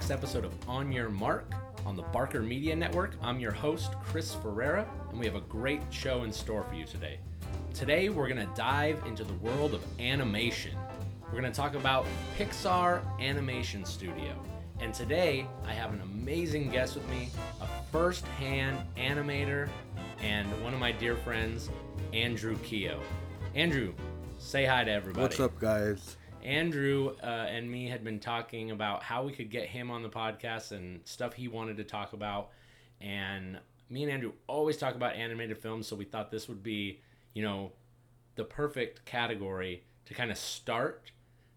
next episode of On Your Mark on the Barker Media Network. I'm your host, Chris Ferreira, and we have a great show in store for you today. Today, we're going to dive into the world of animation. We're going to talk about Pixar Animation Studio. And today, I have an amazing guest with me, a first hand animator, and one of my dear friends, Andrew Keogh. Andrew, say hi to everybody. What's up, guys? Andrew uh, and me had been talking about how we could get him on the podcast and stuff he wanted to talk about. And me and Andrew always talk about animated films, so we thought this would be, you know, the perfect category to kind of start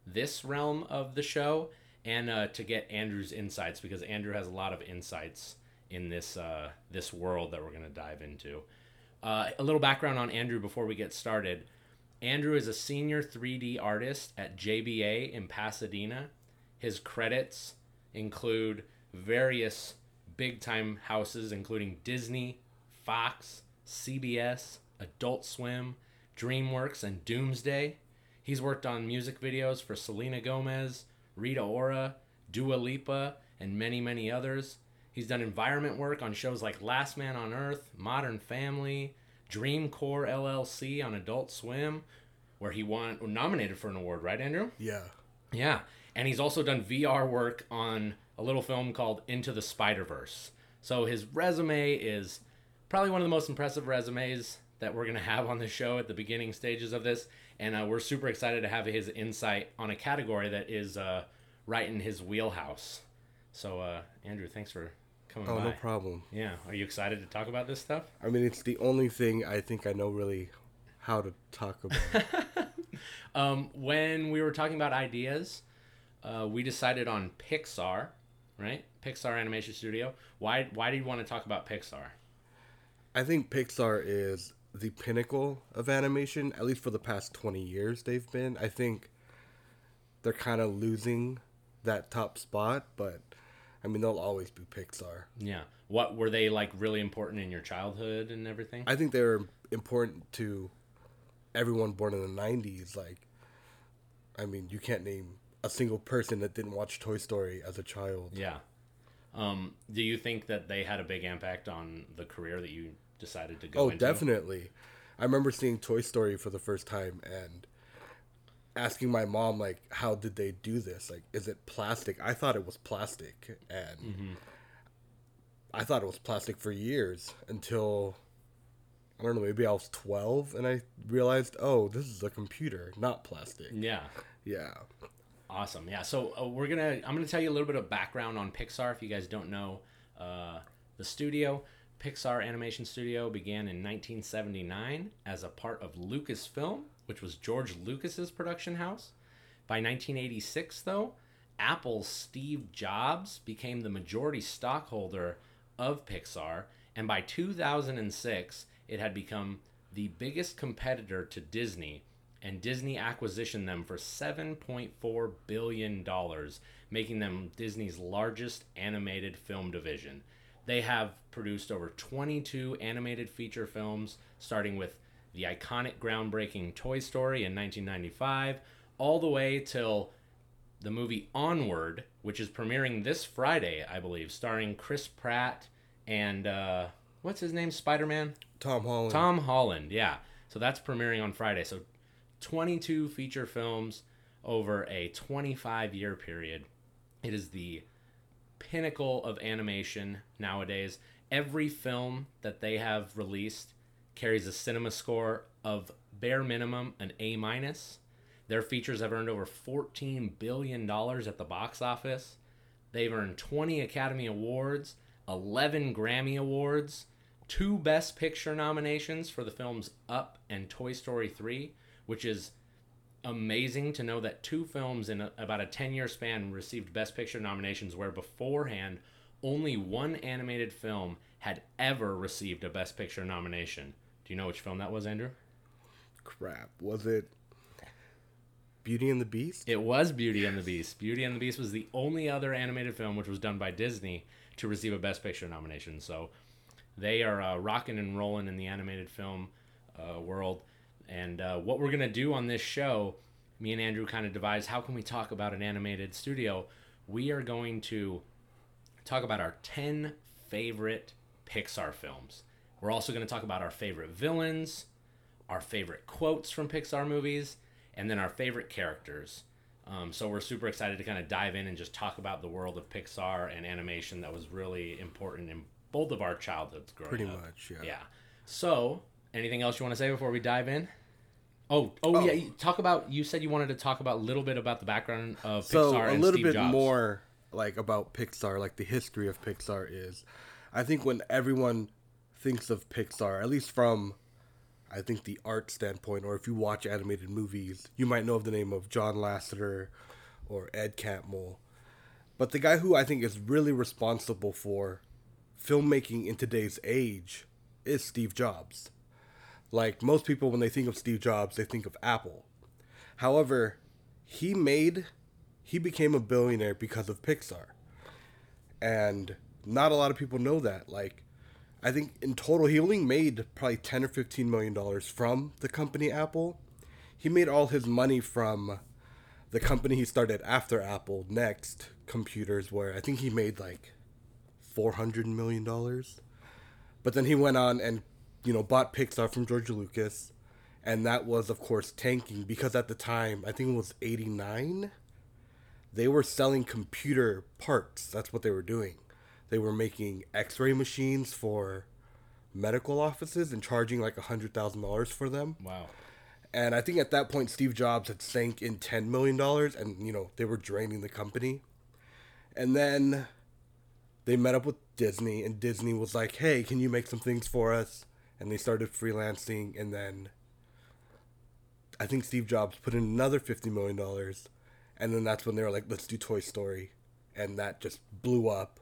this realm of the show and uh, to get Andrew's insights because Andrew has a lot of insights in this uh, this world that we're going to dive into. Uh, a little background on Andrew before we get started. Andrew is a senior 3D artist at JBA in Pasadena. His credits include various big time houses, including Disney, Fox, CBS, Adult Swim, DreamWorks, and Doomsday. He's worked on music videos for Selena Gomez, Rita Ora, Dua Lipa, and many, many others. He's done environment work on shows like Last Man on Earth, Modern Family, Dream Corps LLC on Adult Swim, where he won nominated for an award, right, Andrew? Yeah. Yeah, and he's also done VR work on a little film called Into the Spider Verse. So his resume is probably one of the most impressive resumes that we're gonna have on the show at the beginning stages of this, and uh, we're super excited to have his insight on a category that is uh, right in his wheelhouse. So, uh, Andrew, thanks for coming Oh, by. no problem. Yeah, are you excited to talk about this stuff? I mean, it's the only thing I think I know really how to talk about. Um, when we were talking about ideas, uh, we decided on Pixar, right? Pixar Animation Studio. Why? Why do you want to talk about Pixar? I think Pixar is the pinnacle of animation, at least for the past 20 years they've been. I think they're kind of losing that top spot, but I mean, they'll always be Pixar. Yeah. What were they like? Really important in your childhood and everything? I think they're important to everyone born in the 90s. Like, I mean, you can't name a single person that didn't watch Toy Story as a child. yeah. Um, do you think that they had a big impact on the career that you decided to go Oh, into? definitely. I remember seeing Toy Story for the first time and asking my mom like how did they do this? Like is it plastic? I thought it was plastic and Mm-hmm. I thought it was plastic for years until I don't know, maybe I was 12 and I realized, "Oh, this is a computer, not plastic." Yeah. Yeah. Awesome. Yeah. So uh, we're gonna. I'm gonna tell you a little bit of background on Pixar. If you guys don't know, uh, the studio, Pixar Animation Studio, began in 1979 as a part of Lucasfilm, which was George Lucas's production house. By 1986, though, Apple's Steve Jobs became the majority stockholder of Pixar, and by 2006, it had become the biggest competitor to Disney and Disney acquisitioned them for $7.4 billion, making them Disney's largest animated film division. They have produced over 22 animated feature films, starting with the iconic groundbreaking Toy Story in 1995, all the way till the movie Onward, which is premiering this Friday, I believe, starring Chris Pratt and uh, what's his name? Spider Man? Tom Holland. Tom Holland, yeah. So that's premiering on Friday. So 22 feature films over a 25 year period. It is the pinnacle of animation nowadays. Every film that they have released carries a cinema score of bare minimum an A minus. Their features have earned over 14 billion dollars at the box office. They've earned 20 Academy Awards, 11 Grammy Awards, two Best Picture nominations for the films Up and Toy Story 3, which is amazing to know that two films in a, about a 10 year span received Best Picture nominations, where beforehand only one animated film had ever received a Best Picture nomination. Do you know which film that was, Andrew? Crap. Was it Beauty and the Beast? It was Beauty and the Beast. Beauty and the Beast was the only other animated film which was done by Disney to receive a Best Picture nomination. So they are uh, rocking and rolling in the animated film uh, world. And uh, what we're gonna do on this show, me and Andrew kind of devised how can we talk about an animated studio. We are going to talk about our 10 favorite Pixar films. We're also going to talk about our favorite villains, our favorite quotes from Pixar movies, and then our favorite characters. Um, so we're super excited to kind of dive in and just talk about the world of Pixar and animation that was really important in both of our childhoods growing up. Pretty up. much, yeah. Yeah. So, anything else you want to say before we dive in? Oh, oh, Oh. yeah. Talk about. You said you wanted to talk about a little bit about the background of so Pixar a and little Steve bit Jobs. more like about pixar like the history of pixar is i think when everyone thinks of pixar at least from i think the art standpoint or if you watch animated movies you might know of the name of john lasseter or ed catmull but the guy who i think is really responsible for filmmaking in today's age is steve jobs like most people when they think of steve jobs they think of apple however he made he became a billionaire because of Pixar. And not a lot of people know that. Like I think in total he only made probably 10 or 15 million dollars from the company Apple. He made all his money from the company he started after Apple, Next Computers, where I think he made like 400 million dollars. But then he went on and you know bought Pixar from George Lucas and that was of course tanking because at the time, I think it was 89 they were selling computer parts. That's what they were doing. They were making X-ray machines for medical offices and charging like a hundred thousand dollars for them. Wow. And I think at that point, Steve Jobs had sank in ten million dollars, and you know they were draining the company. And then they met up with Disney, and Disney was like, "Hey, can you make some things for us?" And they started freelancing, and then I think Steve Jobs put in another fifty million dollars, and then that's when they were like, "Let's do Toy Story," and that just blew up.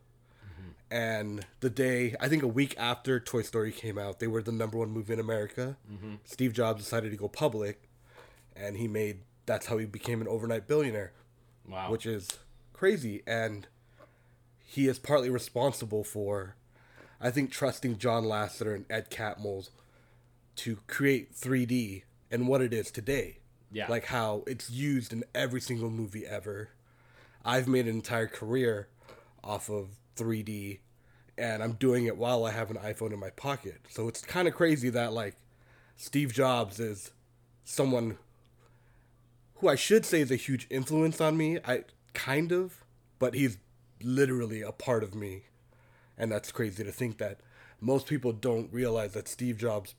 And the day, I think a week after Toy Story came out, they were the number one movie in America. Mm-hmm. Steve Jobs decided to go public, and he made that's how he became an overnight billionaire, Wow. which is crazy. And he is partly responsible for, I think, trusting John Lasseter and Ed Catmull to create 3D and what it is today. Yeah. Like how it's used in every single movie ever. I've made an entire career off of 3D and I'm doing it while I have an iPhone in my pocket. So it's kind of crazy that like Steve Jobs is someone who I should say is a huge influence on me. I kind of, but he's literally a part of me. And that's crazy to think that most people don't realize that Steve Jobs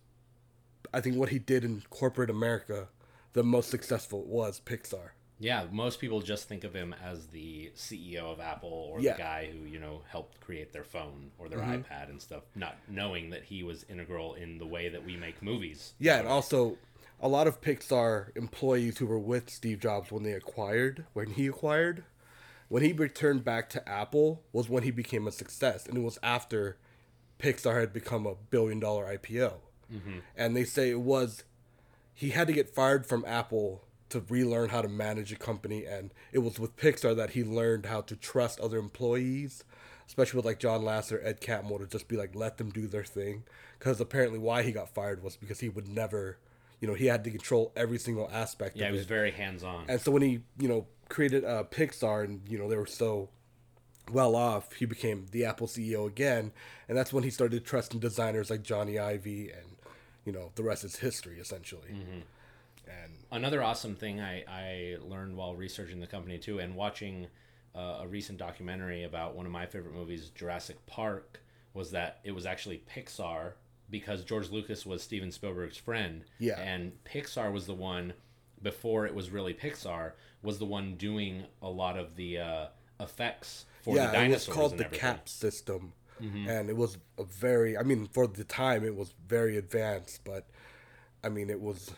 I think what he did in corporate America, the most successful was Pixar. Yeah, most people just think of him as the CEO of Apple or Yeah. the guy who, you know, helped create their phone or their Mm-hmm. iPad and stuff, not knowing that he was integral in the way that we make movies. Yeah, and also a lot of Pixar employees who were with Steve Jobs when they acquired, when he acquired, when he returned back to Apple was when he became a success, and it was after Pixar had become a billion dollar IPO. And they say it was he had to get fired from Apple to relearn how to manage a company, and it was with Pixar that he learned how to trust other employees, especially with like John Lasseter, Ed Catmull, to just be like let them do their thing. Because apparently, why he got fired was because he would never, you know, he had to control every single aspect Yeah, of he was very hands on. And so when he, you know, created uh, Pixar, and you know they were so well off, he became the Apple CEO again, and that's when he started trusting designers like Johnny Ivy and you know the rest is history essentially. And Another awesome thing I, I learned while researching the company too and watching uh, a recent documentary about one of my favorite movies, Jurassic Park, was that it was actually Pixar because George Lucas was Steven Spielberg's friend. Yeah. And Pixar was the one, before it was really Pixar, was the one doing a lot of the uh, effects for yeah, the dinosaurs Yeah, it was called the everything. Mm-hmm. CAP system, and it was a very, I mean, for the time, it was very advanced, but I mean, it was,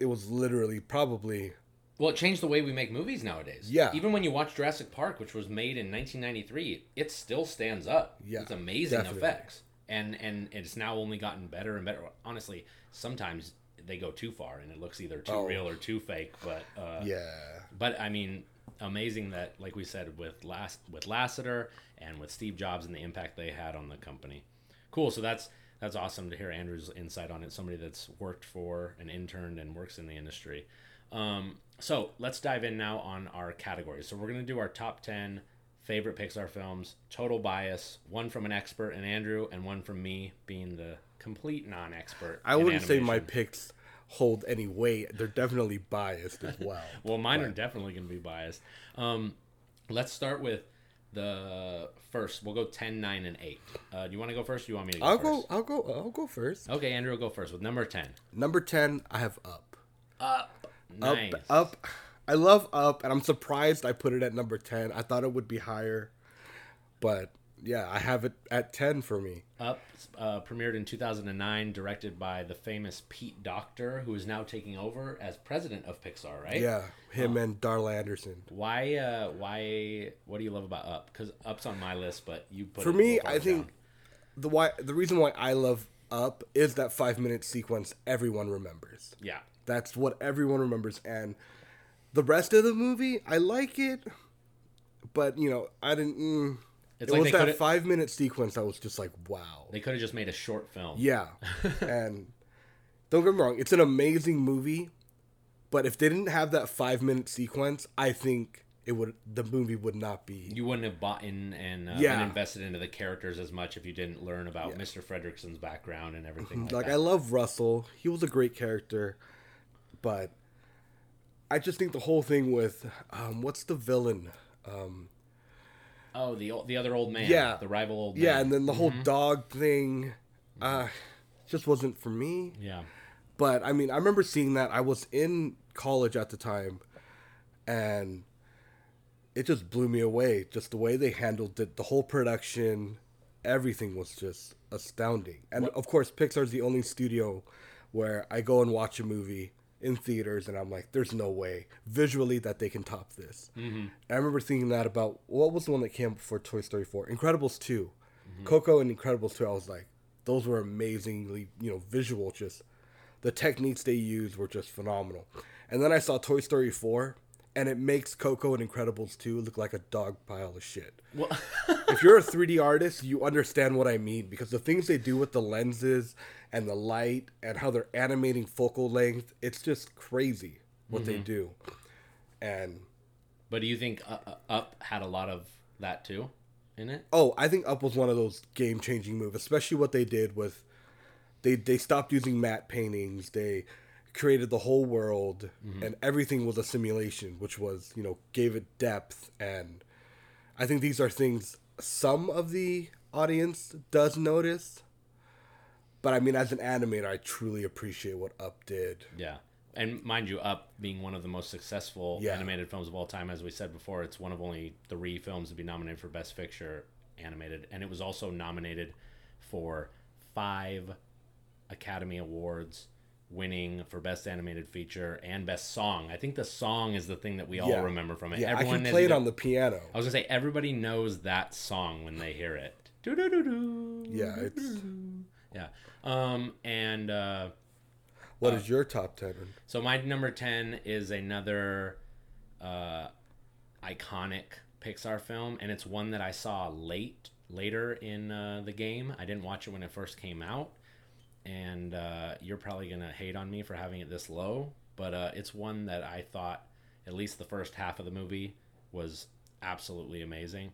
it was literally probably Well, it changed the way we make movies nowadays. Yeah. Even when you watch Jurassic Park, which was made in 1993, it still stands up. Yeah, It's amazing definitely. effects. And and it's now only gotten better and better. Honestly, sometimes they go too far and it looks either too Oh. real or too fake, but uh yeah, but I mean, amazing that like we said with last with Lasseter and with Steve Jobs and the impact they had on the company. Cool. So that's that's awesome to hear Andrew's insight on it. Somebody that's worked for and interned and works in the industry. Um, so let's dive in now on our categories. So we're gonna do our top ten favorite Pixar films. Total bias. One from an expert and Andrew, and one from me being the complete non-expert. I wouldn't say my picks hold any weight. They're definitely biased as well. Well, mine are definitely going to be biased. Um, let's start with the first. We'll go 10, 9, and 8. Uh, do you want to go first? Or do you want me to go I'll first? go. I'll go. I'll go first. Okay, Andrew will go first with number 10. Number ten, I have Up. Up. Nice. Up. Up. I love Up, and I'm surprised I put it at number ten. I thought it would be higher, but yeah, I have it at ten for me. Up uh, premiered in 2009, directed by the famous Pete Docter, who is now taking over as president of Pixar, right? Yeah, him and Darla Anderson. Why? Uh, why? What do you love about Up? Because Up's on my list, but you put For me, I think down. the why the reason why I love Up is that five minute sequence everyone remembers. yeah, That's what everyone remembers, and the rest of the movie, I like it, but you know, I didn't. Mm, It's it like was that five minute sequence that was just like, wow. they could have just made a short film. Yeah, and don't get me wrong, it's an amazing movie, but if they didn't have that five minute sequence, I think it would the movie would not be. You wouldn't have bought in and uh, Yeah. and invested into the characters as much if you didn't learn about Mr. Fredricksen's background and everything like, like that. I love Russell. He was a great character, but I just think the whole thing with um, what's the villain? Um, oh, the the other old man. Yeah. the rival old man. yeah, and then the whole Mm-hmm. dog thing, uh, just wasn't for me. yeah. But I mean, I remember seeing that. I was in college at the time, and it just blew me away. Just the way they handled it, the whole production, everything was just astounding. And of course, Pixar's the only studio where I go and watch a movie in theaters, and I'm like, there's no way visually that they can top this. Mm-hmm. I remember thinking that about what was the one that came before Toy Story 4? Incredibles 2. Coco and Incredibles 2, I was like, those were amazingly, you know, visual, just the techniques they used were just phenomenal. And then I saw Toy Story 4, and it makes Coco and Incredibles 2 look like a dog pile of shit. Well, if you're a 3D artist, you understand what I mean because the things they do with the lenses and the light and how they're animating focal length, it's just crazy what they do. And but do you think uh, uh, Up had a lot of that too in it? oh, I think Up was one of those game-changing moves, especially what they did with they they stopped using matte paintings. They created the whole world mm-hmm. and everything was a simulation, which was, you know, gave it depth and I think these are things some of the audience does notice. But I mean as an animator, I truly appreciate what Up did. Yeah. And mind you, Up being one of the most successful Yeah. animated films of all time, as we said before, it's one of only three films to be nominated for Best Picture animated, and it was also nominated for five Academy Awards, winning for Best Animated Feature and Best Song. I think the song is the thing that we all Yeah. remember from it. Yeah, I can play it on the piano. I was gonna say everybody knows that song when they hear it. Doo-doo-doo-doo. Yeah, it's Yeah. Um, and uh, what is your top 10? so my number 10 is another uh, iconic Pixar film, and it's one that I saw late, later in uh, the game. I didn't watch it when it first came out, and uh, you're probably gonna hate on me for having it this low, but uh, it's one that I thought at least the first half of the movie was absolutely amazing.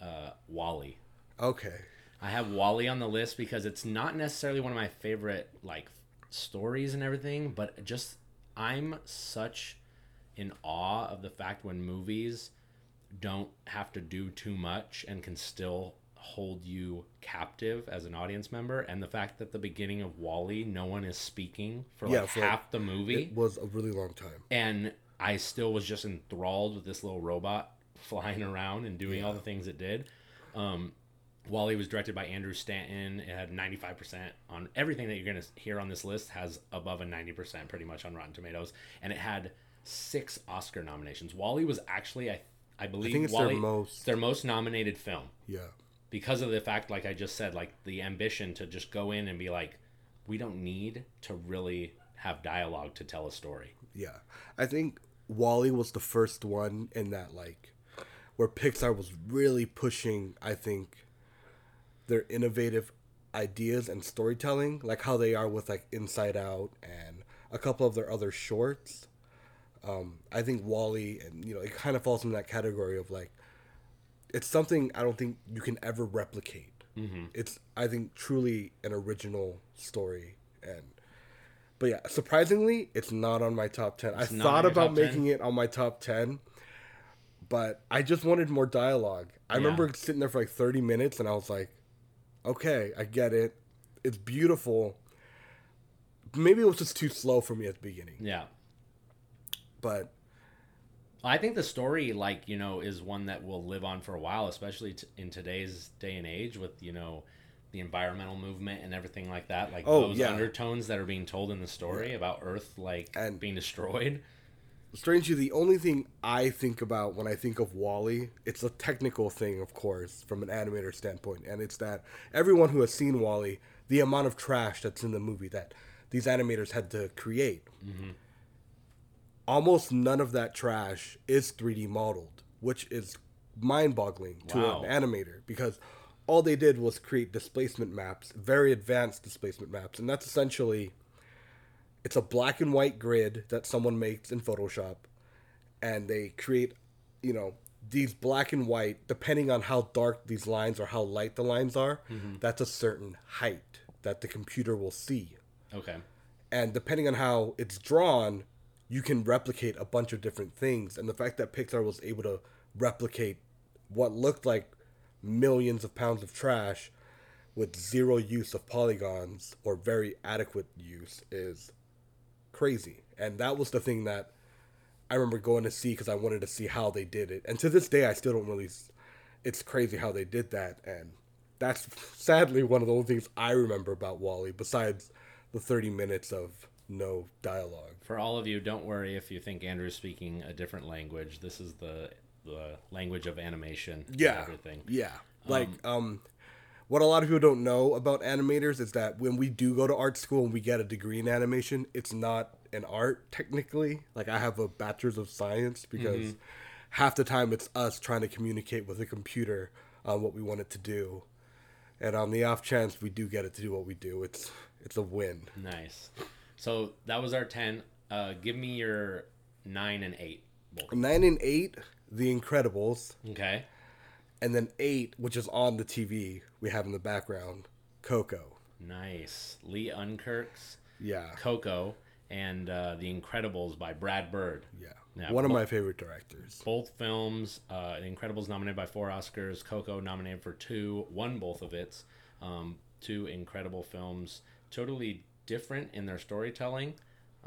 Uh, WALL-E. Okay. I have WALL-E on the list because it's not necessarily one of my favorite like stories and everything, but just I'm such in awe of the fact when movies don't have to do too much and can still hold you captive as an audience member and the fact that the beginning of WALL-E no one is speaking for like Yeah, for, like, half the movie It was a really long time. and I still was just enthralled with this little robot flying around and doing all the things it did. Um, WALL-E was directed by Andrew Stanton. It had 95% on everything that you're going to hear on this list has above a 90% pretty much on Rotten Tomatoes, and it had six Oscar nominations. WALL-E was actually, I, I believe, think it's their most- their most nominated film Yeah. Because of the fact, like I just said, like the ambition to just go in and be like, we don't need to really have dialogue to tell a story. Yeah. I think WALL-E was the first one in that like where Pixar was really pushing, I think, their innovative ideas and storytelling, like how they are with like Inside Out and a couple of their other shorts. Um, I think WALL-E and you know, it kind of falls in that category of like it's something I don't think you can ever replicate. Mm-hmm. It's I think truly an original story and but yeah, surprisingly, it's not on my top 10. It's I thought about top 10? making it on my top 10, but I just wanted more dialogue. I Yeah. remember sitting there for like 30 minutes and I was like, okay, I get it. It's beautiful. Maybe it was just too slow for me at the beginning, Yeah. but I think the story, like you know, is one that will live on for a while, especially t- in today's day and age with you know the environmental movement and everything like that. Like Oh, those yeah. undertones that are being told in the story about Earth, like And- being destroyed. strangely, the only thing I think about when I think of WALL-E, it's a technical thing, of course, from an animator standpoint, and it's that everyone who has seen WALL-E, the amount of trash that's in the movie that these animators had to create, mm-hmm. Almost none of that trash is 3D modeled, which is mind-boggling to an animator because all they did was create displacement maps, very advanced displacement maps, and that's essentially it's a black and white grid that someone makes in Photoshop and they create, you know, these black and white depending on how dark these lines or how light the lines are, mm-hmm. that's a certain height that the computer will see. Okay. and depending on how it's drawn you can replicate a bunch of different things. And the fact that pixar was able to replicate what looked like millions of pounds of trash with zero use of polygons or very adequate use is crazy. And that was the thing that i remember going to see because i wanted to see how they did it. And to this day i still don't really it's crazy how they did that. And that's sadly one of the only things i remember about WALL-E besides the 30 minutes of no dialogue For all of you, don't worry if you think Andrew's speaking a different language. This is the the language of animation. and yeah Everything. yeah like um what a lot of people don't know about animators is that when we do go to art school and we get a degree in animation it's not an art technically like i have a bachelor's of science because half the time it's us trying to communicate with a computer on what we want it to do and on the off chance we do get it to do what we do it's it's a win Nice. So that was our ten. Uh, give me your nine and eight. both. nine and eight the incredibles Okay. and then eight which is on the tv we have in the background coco Nice. Lee Unkrich's yeah Coco and uh, The Incredibles by Brad Bird. Yeah. Yeah, One of my favorite directors. Both films, uh, The Incredibles nominated by four Oscars, Coco nominated for two, won both of its. Um, two incredible films, totally different in their storytelling.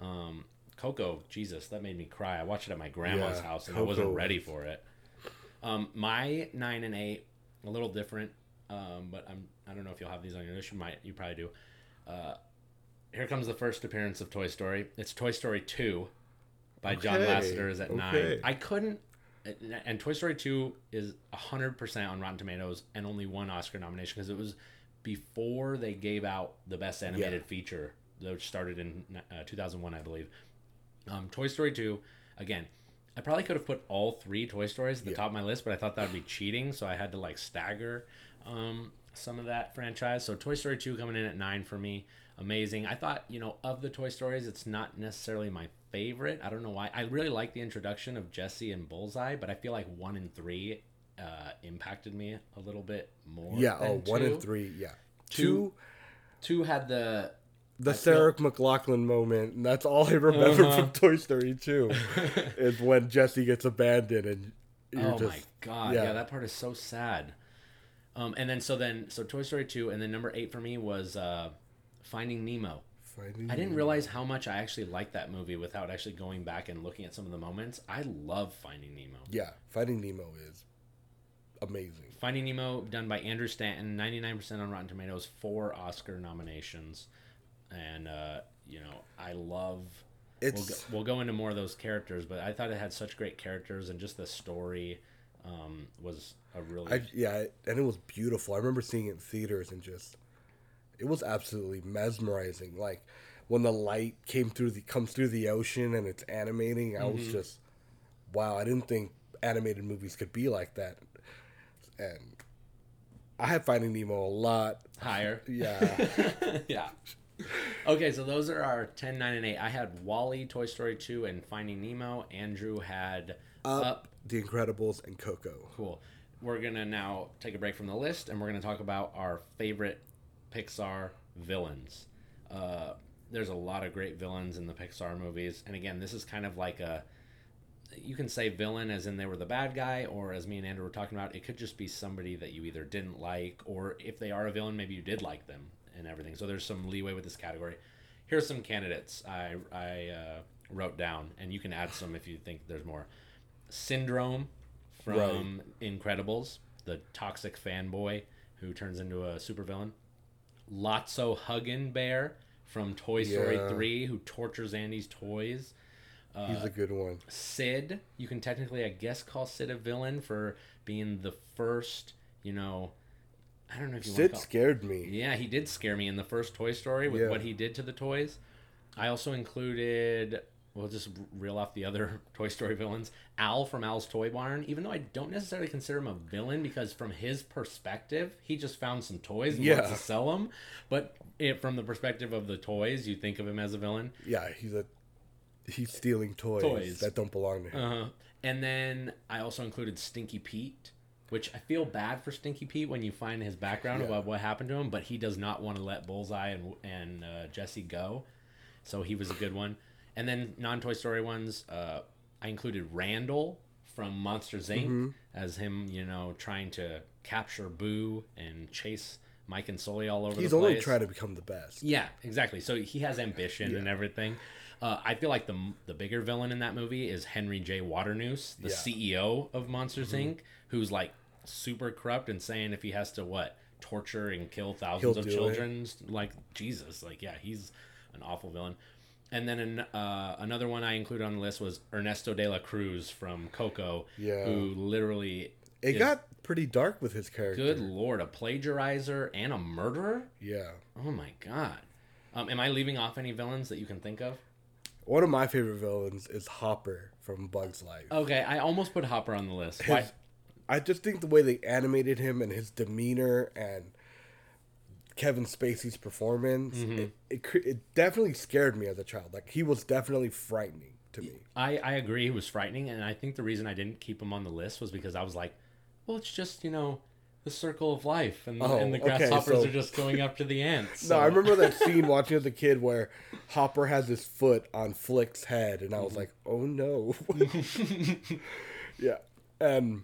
Um, Coco, Jesus, that made me cry. I watched it at my grandma's Yeah, house and I wasn't ready for it. Um, my nine and eight, a little different, um, but I'm I don't know if you'll have these on your list. You might, you probably do. Uh, here comes the first appearance of Toy Story. It's Toy Story two, by John Lasseter is at nine. I couldn't, and Toy Story two is hundred percent on Rotten Tomatoes and only one Oscar nomination because it was before they gave out the best animated feature, which started in uh, two thousand one, I believe. Um, Toy Story 2, again, I probably could have put all three Toy Stories at the top of my list, but I thought that would be cheating, so I had to like stagger um, some of that franchise. So Toy Story 2 coming in at nine for me, amazing. I thought, you know, of the Toy Stories, it's not necessarily my favorite. I don't know why. I really like the introduction of Jesse and Bullseye, but I feel like one and three uh, impacted me a little bit more. Yeah, than oh, one and three, yeah. Two- Two, Two had the the I feel- Sarah McLachlan moment, and that's all I remember Uh-huh. from Toy Story 2, is when Jesse gets abandoned and you're oh just. my god yeah. yeah. that part is so sad um and then so then so toy story 2 and then number 8 for me was uh finding nemo Finding i didn't realize how much i actually liked that movie without actually going back and looking at some of the moments i love finding nemo Yeah, Finding Nemo is amazing. finding nemo done by andrew stanton 99% on rotten tomatoes four oscar nominations and uh you know i love We'll It's go, we'll go into more of those characters, but I thought it had such great characters and just the story um, was a really I yeah, and it was beautiful. I remember seeing it in theaters and just it was absolutely mesmerizing. Like when the light came through the comes through the ocean and it's animating, I Mm-hmm. was just wow, I didn't think animated movies could be like that. And I had Finding Nemo a lot. higher. Yeah. yeah. Okay, so those are our 10, 9, and 8. I had WALL-E, Toy Story 2, and Finding Nemo. Andrew had Up, Up. The Incredibles and Coco. Cool. we're gonna now take a break from the list, and we're gonna talk about our favorite Pixar villains. Uh, there's a lot of great villains in the Pixar movies, and again, this is kind of like a you can say villain as in they were the bad guy, or as me and Andrew were talking about, it could just be somebody that you either didn't like, or if they are a villain, maybe you did like them and everything. So there's some leeway with this category. Here's some candidates I I uh, wrote down, and you can add some if you think there's more. Syndrome from Incredibles, the toxic fanboy who turns into a supervillain. Lotso Huggin Bear from Toy Story Yeah. 3, who tortures Andy's toys. He's a good one. Sid, you can technically, I guess, call Sid a villain for being the first, you know, I don't know if you want Sid scared me. Yeah, he did scare me in the first Toy Story with Yeah. what he did to the toys. I also included, we'll just reel off the other Toy Story villains. Al from Al's Toy Barn, even though I don't necessarily consider him a villain because from his perspective, he just found some toys and wants Yeah. to sell them. But it, from the perspective of the toys, you think of him as a villain. Yeah, he's a he's stealing toys, Toys. that don't belong to him. Uh-huh. And then I also included Stinky Pete, which I feel bad for Stinky Pete when you find his background Yeah. about what happened to him, but he does not want to let Bullseye and and uh, Jesse go, so he was a good one. And then non Toy Story ones, uh, I included Randall from Monsters Inc. Mm-hmm. as him, you know, trying to capture Boo and chase Mike and Sully all over he's the place. only trying to become the best. Yeah, exactly. So he has ambition and everything. Uh, I feel like the the bigger villain in that movie is Henry J. Waternoose, the Yeah. CEO of Monsters Inc., who's like super corrupt and saying if he has to what torture and kill 1000s He'll of it. children, like Jesus, like yeah, he's an awful villain. And then an, uh, another one I included on the list was Ernesto de la Cruz from Coco, Yeah. who literally It got pretty dark with his character. good lord, a plagiarizer and a murderer. Yeah. Oh my god. Um, am I leaving off any villains that you can think of? One of my favorite villains is Hopper from Bug's Life. Okay, I almost put Hopper on the list. Why? His- I just think the way they animated him and his demeanor and Kevin Spacey's performance, Mm-hmm. it, it it definitely scared me as a child. Like he was definitely frightening to me. I, I agree he was frightening, and I think the reason I didn't keep him on the list was because I was like, well, it's just, you know, the circle of life, and, Oh, and the okay, grasshoppers so- are just going after the ants. No, I remember that scene watching as a kid where Hopper has his foot on Flick's head, and I Mm-hmm. was like, "Oh no!" yeah, and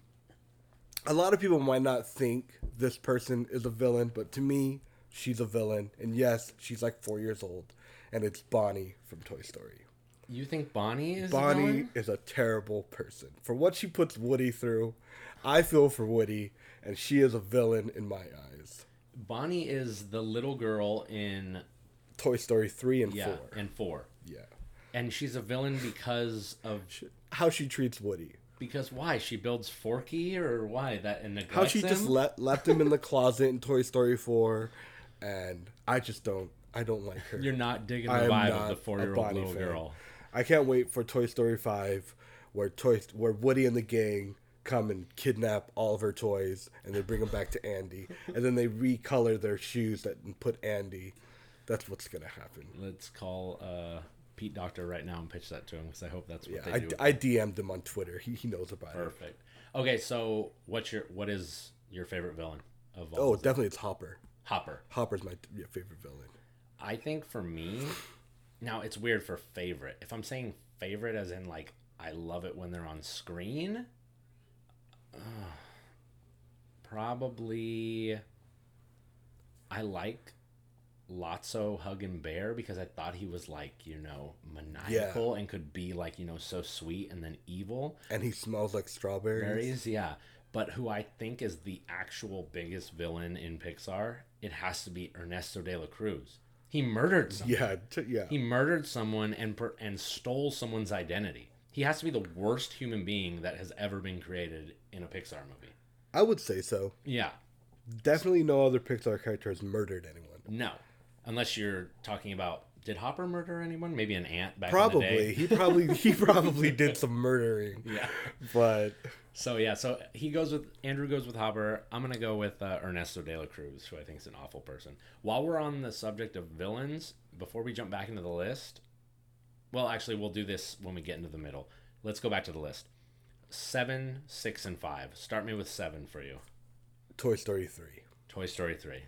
a lot of people might not think this person is a villain, but to me, she's a villain. And yes, she's like four years old, and it's Bonnie from Toy Story. You think Bonnie is Bonnie villain? is a terrible person for what she puts Woody through. I feel for Woody, and she is a villain in my eyes. Bonnie is the little girl in Toy Story three and yeah four. and four, Yeah. and she's a villain because of how she treats Woody. because why she builds Forky or why that and neglects How she him? just le- left him in the closet in Toy Story 4 and I just don't I don't like her. You're not digging the vibe of the four year old little fan. girl. I can't wait for Toy Story 5 where Toy where Woody and the gang come and kidnap all of her toys and they bring them back to Andy and then they recolor their shoes that and put Andy. That's what's going to happen. Let's call uh, Pete Docter right now and pitch that to him because I hope that's what Yeah, they do. I, I DM'd him on Twitter. He, he knows about it. Perfect. Okay, so what's your what is your favorite villain of all? Oh, definitely it's Hopper. Hopper. Hopper's my favorite villain. I think for me, now it's weird for favorite. If I'm saying favorite, as in like I love it when they're on screen, uh, probably I like Lotso Huggin Bear because I thought he was like you know maniacal and could be like you know so sweet and then evil. And he smells like strawberries. Berries, yeah. But who I think is the actual biggest villain in Pixar, it has to be Ernesto de la Cruz. He murdered someone. Yeah, t- yeah. He murdered someone and per- and stole someone's identity. He has to be the worst human being that has ever been created in a Pixar movie. I would say so. Yeah. Definitely no other Pixar character has murdered anyone. No. Unless you're talking about did Hopper murder anyone? Maybe an ant back in the Probably. He probably he probably did some murdering. Yeah. But So yeah, so he goes with Andrew goes with Hopper. I'm gonna go with uh, Ernesto de la Cruz, who I think is an awful person. While we're on the subject of villains, before we jump back into the list, well, actually, we'll do this when we get into the middle. Let's go back to the list. seven, six, and five. Start me with seven for you. Toy Story three. Toy Story three.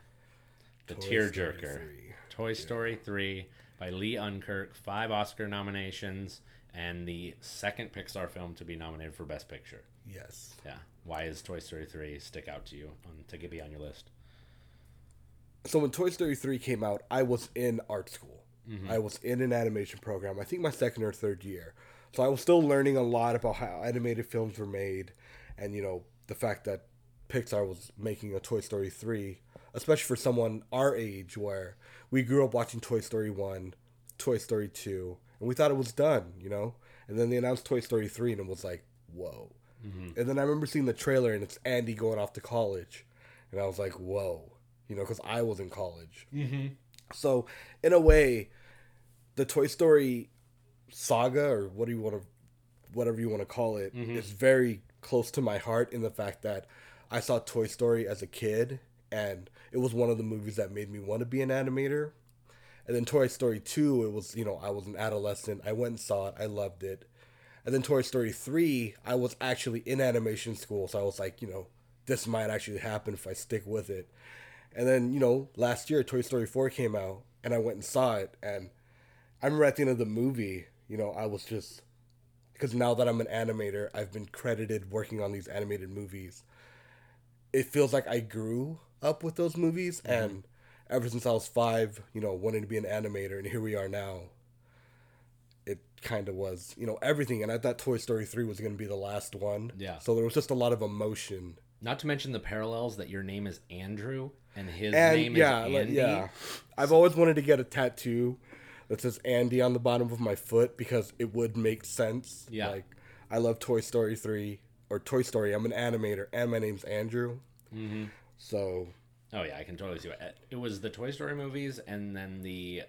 The Toy tearjerker. 3. Toy Story 3 by Lee Unkrich, five Oscar nominations, and the second Pixar film to be nominated for Best Picture. Yes. Yeah. Why is Toy Story 3 stick out to you on, to give be on your list? So when Toy Story three came out, I was in art school. I was in an animation program. I think my second or third year. So I was still learning a lot about how animated films were made, and you know the fact that Pixar was making a Toy Story three, especially for someone our age, where we grew up watching Toy Story one, Toy Story two, and we thought it was done, you know. And then they announced Toy Story three, and it was like, whoa. And then I remember seeing the trailer, and it's Andy going off to college, and I was like, whoa, you know, because I was in college. Mm-hmm. So, in a way, the Toy Story saga, or what do you want to, whatever you want to call it, mm-hmm. is very close to my heart in the fact that I saw Toy Story as a kid, and it was one of the movies that made me want to be an animator. And then Toy Story 2, it was, you know, I was an adolescent. I went and saw it. I loved it. And then Toy Story 3, I was actually in animation school. So I was like, you know, this might actually happen if I stick with it. And then, you know, last year Toy Story 4 came out and I went and saw it. And I remember at the end of the movie, you know, I was just, because now that I'm an animator, I've been credited working on these animated movies. It feels like I grew up with those movies. Mm-hmm. And ever since I was five, you know, wanting to be an animator. And here we are now. It kind of was, you know, everything. And I thought Toy Story 3 was going to be the last one. Yeah. So there was just a lot of emotion. Not to mention the parallels that your name is Andrew and his and name yeah, is like, Andy. yeah. I've always wanted to get a tattoo that says Andy on the bottom of my foot because it would make sense. Yeah. Like I love Toy Story three or Toy Story. I'm an animator and my name's Andrew. Mm-hmm. So Oh yeah, I can totally see it. It was the Toy Story movies, and then the,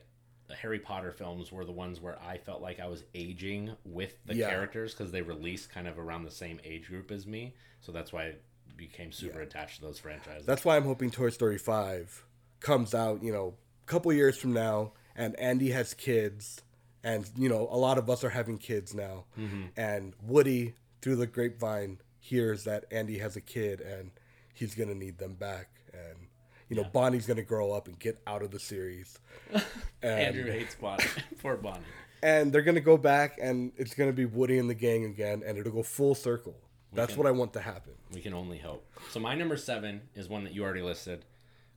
the Harry Potter films were the ones where I felt like I was aging with the Yeah. characters because they released kind of around the same age group as me. So that's why I became super attached to those franchises. that's why I'm hoping Toy Story five comes out. You know, a couple years from now, and Andy has kids, and you know, a lot of us are having kids now, Mm-hmm. and Woody through the grapevine hears that Andy has a kid and he's gonna need them back and you know Bonnie's gonna grow up and get out of the series and, Andrew hates Bonnie. Poor Bonnie. and they're gonna go back and it's gonna be Woody and the gang again and it'll go full circle that's can- what I want to happen We can only hope. So my number seven is one that you already listed,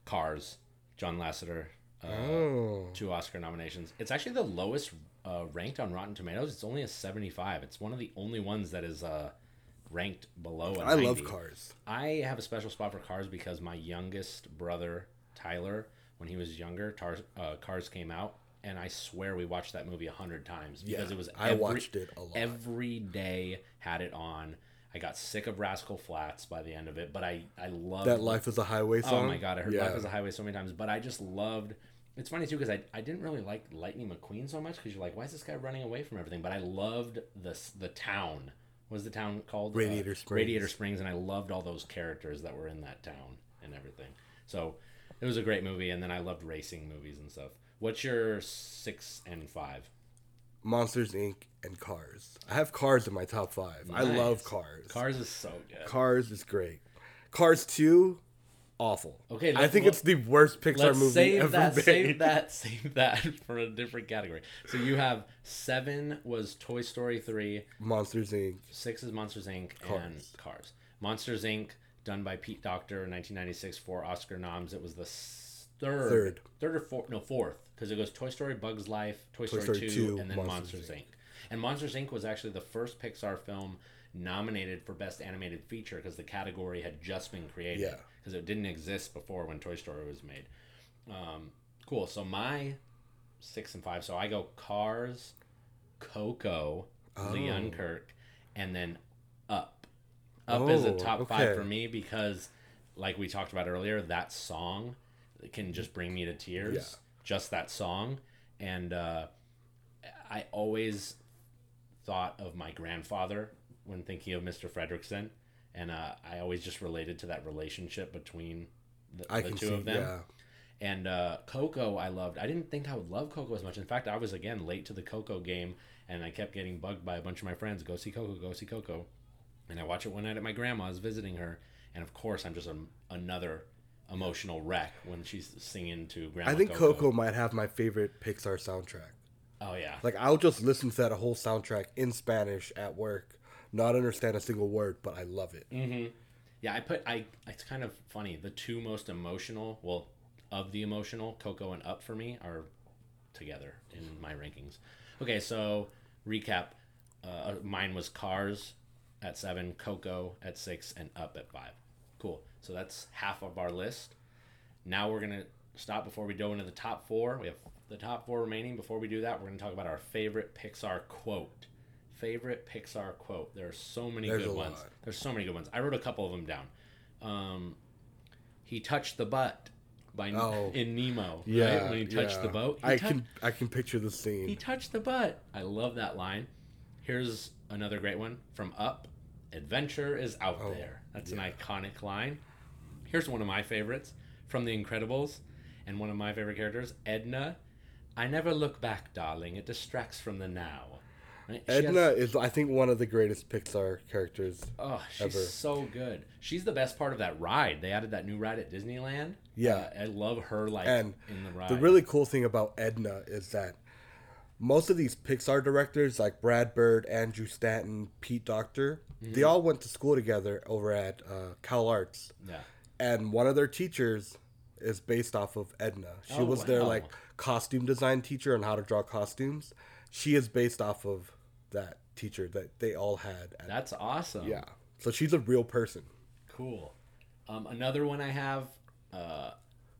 Cars. John Lasseter, uh, oh two Oscar nominations. It's actually the lowest uh, ranked on Rotten Tomatoes. It's only a seventy-five. It's one of the only ones that is uh, ranked below. A I love cars I have a special spot for Cars because my youngest brother Tyler, when he was younger, Tar- uh, Cars came out, and I swear we watched that movie a hundred times because Yeah, it was. I watched it a lot. Every day had it on. I got sick of Rascal Flatts by the end of it, but I I loved that life is a highway song Oh my god, I heard yeah. Life is a Highway so many times, but I just loved. It's funny too because I, I didn't really like Lightning McQueen so much because you're like, why is this guy running away from everything? But I loved the the town. What was the town called? Radiator Uh, Springs. Radiator Springs, and I loved all those characters that were in that town and everything. So it was a great movie, and then I loved racing movies and stuff. What's your six and five? Monsters Inc and Cars I have Cars in my top five I love Cars Cars is so good. Cars is great Cars two awful Okay, I think look- it's the worst Pixar Let's movie save ever that, made save that, save that for a different category. So you have seven was Toy Story three, Monsters Inc six is Monsters Inc. and Cars. Cars. Monsters Inc. done by Pete Docter in 1996 for Oscar noms. It was the third, Third. third or fourth, no fourth, because it goes Toy Story, Bugs Life, Toy, Story, Story 2, 2, and then Monsters, Monsters Inc. And Monsters Inc. was actually the first Pixar film nominated for Best Animated Feature because the category had just been created Yeah. Because it didn't exist before when Toy Story was made. Um, cool. So my six and five. So I go Cars, Coco, Oh. Unkrich, and then Up. Up is a Oh, top five for me because, like we talked about earlier, that song can just bring me to tears. Yeah. Just that song, and uh, I always thought of my grandfather when thinking of Mr. Fredricksen, and uh, I always just related to that relationship between the, the two see of them. yeah And uh, Coco, I loved. I didn't think I would love Coco as much. In fact, I was again late to the Coco game, and I kept getting bugged by a bunch of my friends. Go see Coco. Go see Coco. and I watch it one night at my grandma's visiting her, and of course I'm just a, another emotional wreck when she's singing to Grandma. I think Coco. Coco might have my favorite Pixar soundtrack. Oh yeah, Like I'll just listen to that whole soundtrack in Spanish at work, not understand a single word, but I love it. Mm-hmm. yeah. I put I. It's kind of funny. The two most emotional, well, of the emotional, Coco and Up for me are together in my rankings. Okay, so recap. Uh, mine was Cars at seven, Coco at six, and Up at five. Cool. So that's half of our list. Now we're gonna stop before we go into the top four. We have the top four remaining. Before we do that, we're gonna talk about our favorite Pixar quote. Favorite Pixar quote. There are so many There's good ones. lot. There's so many good ones. I wrote a couple of them down. Um, he touched the butt by Oh. in Nemo. Yeah, right? when he touched yeah. the boat. I can I can picture the scene. he touched the butt. I love that line. Here's another great one from Up. Adventure is out Oh, there. That's an iconic line. Here's one of my favorites from The Incredibles, and one of my favorite characters, Edna. I never look back, darling. It distracts from the now. Right? She has- Edna is I think one of the greatest Pixar characters. Oh, she's ever. so good. She's the best part of that ride. They added that new ride at Disneyland. Yeah. Uh, I love her like And in the ride. The really cool thing about Edna is that most of these Pixar directors, like Brad Bird, Andrew Stanton, Pete Docter, Mm-hmm. they all went to school together over at uh, Cal Arts, yeah. and one of their teachers is based off of Edna. She Oh, was their like costume design teacher on how to draw costumes. She is based off of that teacher that they all had. At, That's awesome. yeah, so she's a real person. Cool. Um, another one I have, uh,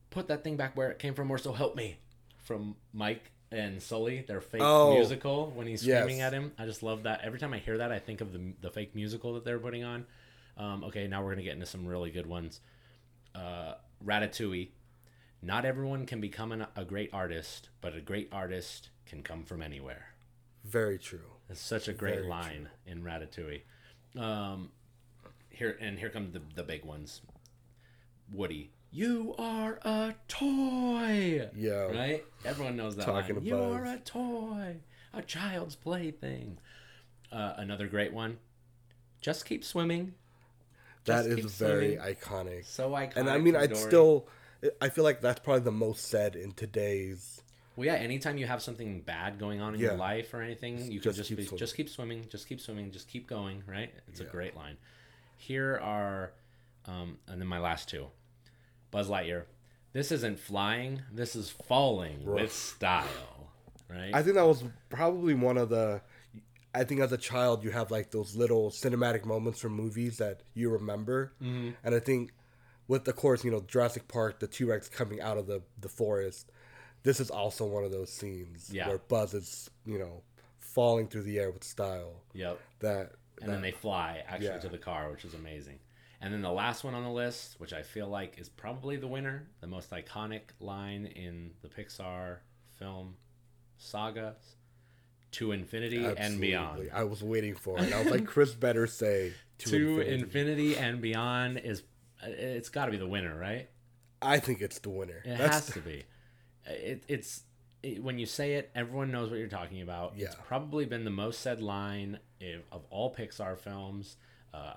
put that thing back where it came from, or so help me, from Mike and Sully, their fake Oh, musical when he's screaming yes. at him. I just love that. Every time I hear that, I think of the the fake musical that they're putting on. Um, okay, now we're gonna get into some really good ones. Uh, Ratatouille. Not everyone can become an, a great artist, but a great artist can come from anywhere. Very true. It's such a great Very line in Ratatouille. Um, here and here come the the big ones. Woody, you are a toy. Yeah. Right. Everyone knows that Talking line. to You are a toy, a child's plaything. Uh, another great one. Just keep swimming. That Just is very swimming. iconic. So iconic. and I mean, I'd Dory. still. I feel like that's probably the most said in today's. Well, yeah. Anytime you have something bad going on in Yeah. your life or anything, you can Just just keep be, swimming. just keep swimming, just keep swimming, just keep going. Right? It's a great line. Here are, um, and then my last two. Buzz Lightyear. This isn't flying. This is falling with style. Right? I think that was probably one of the. I think as a child, you have like those little cinematic moments from movies that you remember, mm-hmm. and I think with the course, you know, Jurassic Park, the T Rex coming out of the the forest. This is also one of those scenes Yeah. where Buzz is, you know, falling through the air with style. yep. That and then they fly actually Yeah. to the car, which is amazing. And then the last one on the list, which I feel like is probably the winner, the most iconic line in the Pixar film saga, to infinity and beyond. I was waiting for it. I was like, Chris better say To, infinity. and beyond is it's got to be the winner, right? I think it's the winner. It That's has to be. It, it's it, when you say it, everyone knows what you're talking about. Yeah. It's Yeah. probably been the most said line if, of all Pixar films. Uh,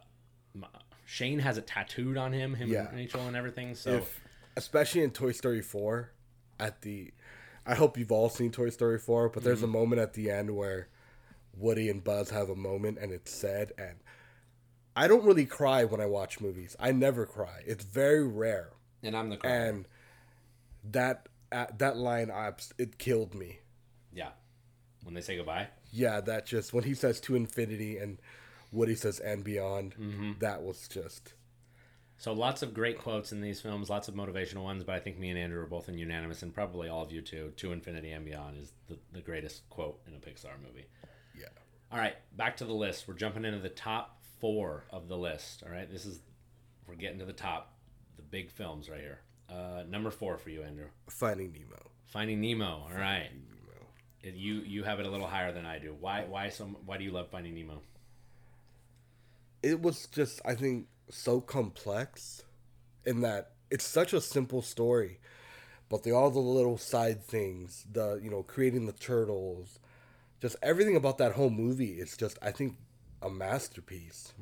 m- Shane has it tattooed on him, him Yeah. and Rachel and everything. So if especially in Toy Story 4 at the I hope you've all seen Toy Story 4 but there's a moment at the end where Woody and Buzz have a moment and it's said and I don't really cry when I watch movies. I never cry. It's very rare. and I'm the crowd. And that that line I, it killed me. yeah, when they say goodbye. Yeah, that just when he says to infinity and Woody says and beyond, mm-hmm. that was just So lots of great quotes in these films, lots of motivational ones, but I think me and Andrew are both in unanimous, and probably all of you too. To infinity and beyond is the, the greatest quote in a Pixar movie. yeah. All right, back to the list. We're jumping into the top four of the list. All right, this is we're getting to the top, the big films right here. Uh, number four for you, Andrew. Finding Nemo. Finding Nemo. All right, Nemo. It- you you have it a little higher than I do. Why why so why do you love Finding Nemo? it was just I think so complex in that it's such a simple story, but the all the little side things, the you know creating the turtles, just everything about that whole movie is just I think a masterpiece.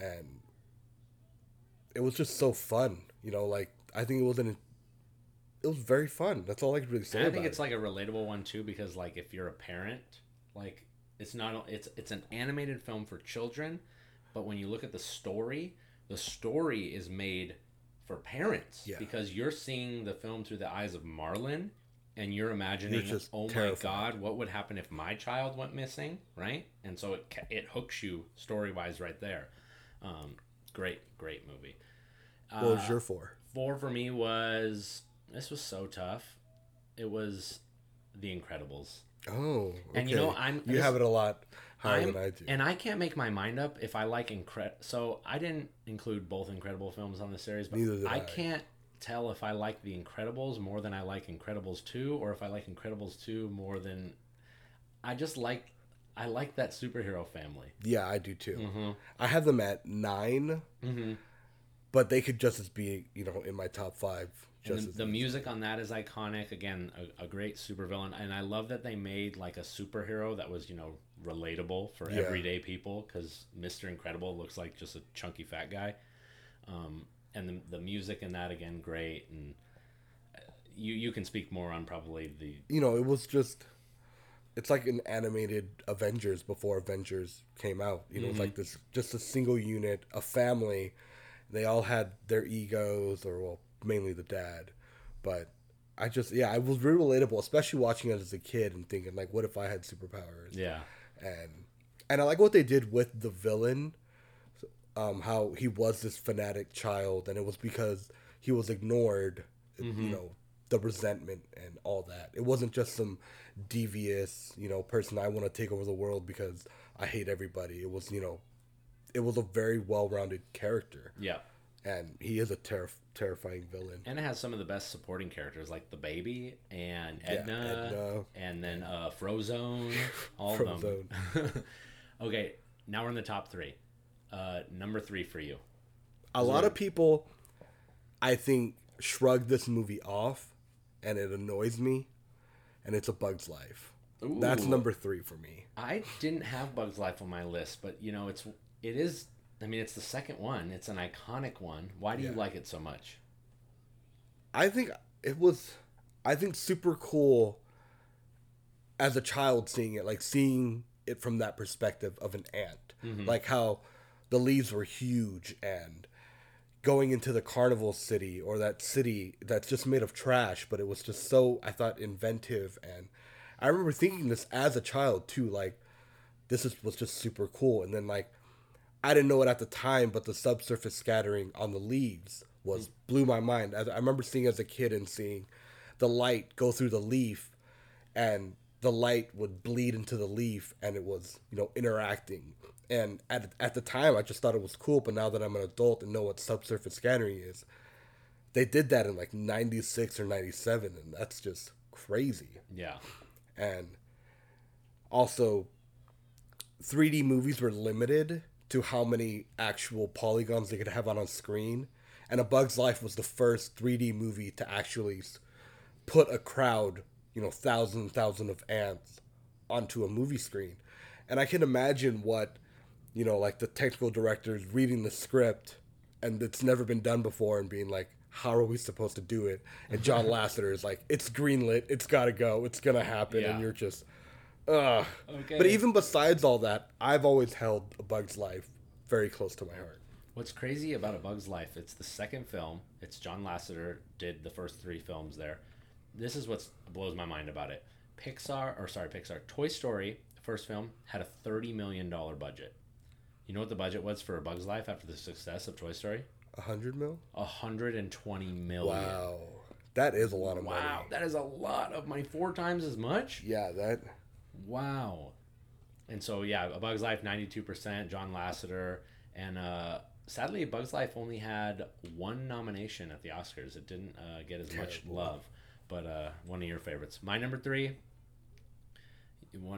and it was just so fun. You know, like I think it was an it was very fun. That's all I could really say. And I think it's it. like a relatable one too because like if you're a parent, like it's not it's it's an animated film for children, but when you look at the story, the story is made for parents Yeah. because you're seeing the film through the eyes of Marlin and you're imagining You're oh terrified. my god what would happen if my child went missing right and so it it hooks you story wise right there um, great great movie what Uh, was your four? Four for me was this was so tough. It was The Incredibles. Oh, And you know. I'm- you this- have it a lot higher I'm, than I do. and I can't make my mind up if I like incred. So I didn't include both Incredible films on the series, but Neither did I I. can't tell if I like The Incredibles more than I like Incredibles two, or if I like Incredibles two more than I just like. I like that superhero family. yeah, I do too. Mm-hmm. I have them at 9 Mm-hmm. But they could just as be, you know, in my top five. Just the, the music on that is iconic. Again, a, a great supervillain, and I love that they made like a superhero that was you know relatable for Yeah. everyday people because Mister Incredible looks like just a chunky fat guy, um, and the the music in that again great, and uh, you you can speak more on probably the you know, it was just it's like an animated Avengers before Avengers came out. You know, it's Mm-hmm. like this just a single unit, a family. They all had their egos, or well, mainly the dad. But I just yeah, I was really relatable, especially watching it as a kid and thinking like, what if I had superpowers? yeah and and I like what they did with the villain, um, how he was this fanatic child, and it was because he was ignored, you know, the resentment and all that. It wasn't just some devious, you know, person I want to take over the world because I hate everybody. It was, you know, it was a very well-rounded character, yeah, and he is a terri terrifying villain. and it has some of the best supporting characters like the baby and Yeah, Edna, Edna. and then uh, Frozone, all of them. okay, now we're in the top three. Uh, number three for you. a lot of people i think shrug this movie off and it annoys me and it's a bug's life that's number three for me I didn't have Bugs Life on my list, but you know, it's it is. I mean, it's the second one. It's an iconic one. Why do you like it so much? i think it was i think super cool as a child seeing it like seeing it from that perspective of an ant mm-hmm. like how the leaves were huge and going into the carnival city or that city that's just made of trash but it was just so i thought inventive and i remember thinking this as a child too like this is, was just super cool and then like i didn't know it at the time but the subsurface scattering on the leaves was blew my mind. As- i remember seeing as a kid and seeing the light go through the leaf and the light would bleed into the leaf and it was you know interacting. And at, at the time i just thought it was cool but now that i'm an adult and know what subsurface scattering is they did that in like 96 or 97 and that's just crazy. Yeah, and also 3D movies were limited to how many actual polygons they could have on a screen and A Bug's Life was the first 3D movie to actually put a crowd, you know, thousands and thousands of ants onto a movie screen. And I can imagine what, you know, like the technical directors reading the script and it's never been done before and being like, how are we supposed to do it? And John Lasseter is like, it's greenlit, it's gotta go, it's gonna happen, Yeah. and you're just, ugh. Okay. But even besides all that, I've always held A Bug's Life very close to my heart. What's crazy about A Bug's Life? It's the second film. It's John Lasseter did the first three films there. This is what blows my mind about it. Pixar, or sorry, Pixar. Toy Story, first film, had a thirty million dollar budget. You know what the budget was for A Bug's Life after the success of Toy Story? A hundred mil? A hundred and twenty million. Wow. That is a lot of money. Wow, that is a lot of money. Four times as much. Yeah, that Wow. And so yeah, A Bug's Life ninety two percent. John Lasseter, and uh, sadly, A Bug's Life only had one nomination at the Oscars. It didn't uh, get as much love. But uh, one of your favorites. My number three.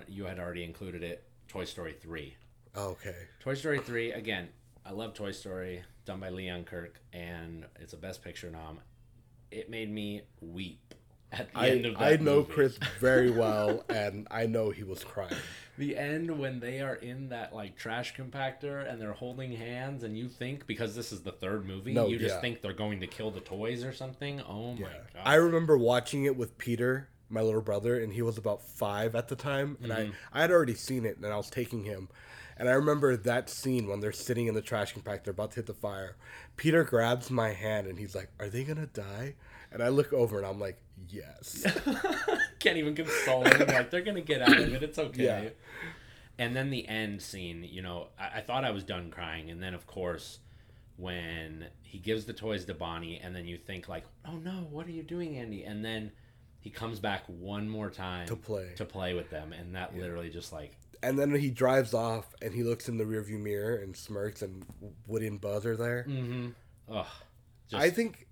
You, had already included it. Toy Story three. okay. Toy Story 3, again, I love Toy Story, done by Lee Unkrich, and it's a Best Picture nom. It made me weep at the I, end of that I know movie. Chris very well, and I know he was crying. the end when they are in that like trash compactor and they're holding hands and you think because this is the third movie No, you just yeah. think they're going to kill the toys or something oh my god I remember watching it with Peter, my little brother, and he was about five at the time, and Mm-hmm. I I had already seen it, and I was taking him, and I remember that scene when they're sitting in the trash compactor about to hit the fire. Peter grabs my hand and he's like, "Are they gonna die?" And I look over and I'm like, "Yes." can't even console them. Like they're gonna get out of it. It's okay. Yeah. and then the end scene you know I, I thought i was done crying. And then of course when he gives the toys to bonnie and then you think like oh no what are you doing andy? And then he comes back one more time To play. to play with them. And that literally just like and then he drives off and he looks in the rearview mirror and smirks, and Woody and Buzz are there. mm-hmm. Ugh. Just, I think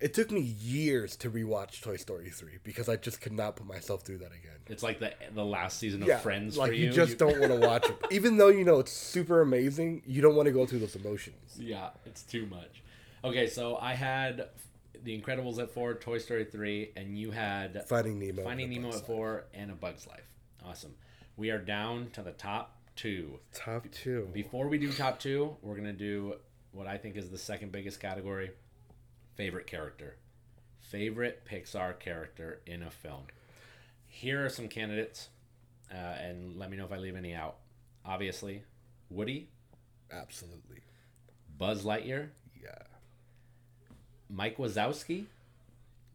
it took me years to rewatch Toy Story 3 because I just could not put myself through that again. it's like the the last season of Yeah, friends like for you, you just don't want to watch it. Even though you know it's super amazing, you don't want to go through those emotions. Yeah, it's too much. Okay, so I had The Incredibles at four, Toy Story three, and you had Finding Nemo. Finding Nemo at four and A Bug's Life. Awesome. We are down to the top two. Top two. Before we do top two, we're gonna do what I think is the second biggest category: favorite character, favorite Pixar character in a film. Here are some candidates, uh, and let me know if I leave any out. Obviously, Woody, Absolutely. Buzz Lightyear, Yeah. Mike Wazowski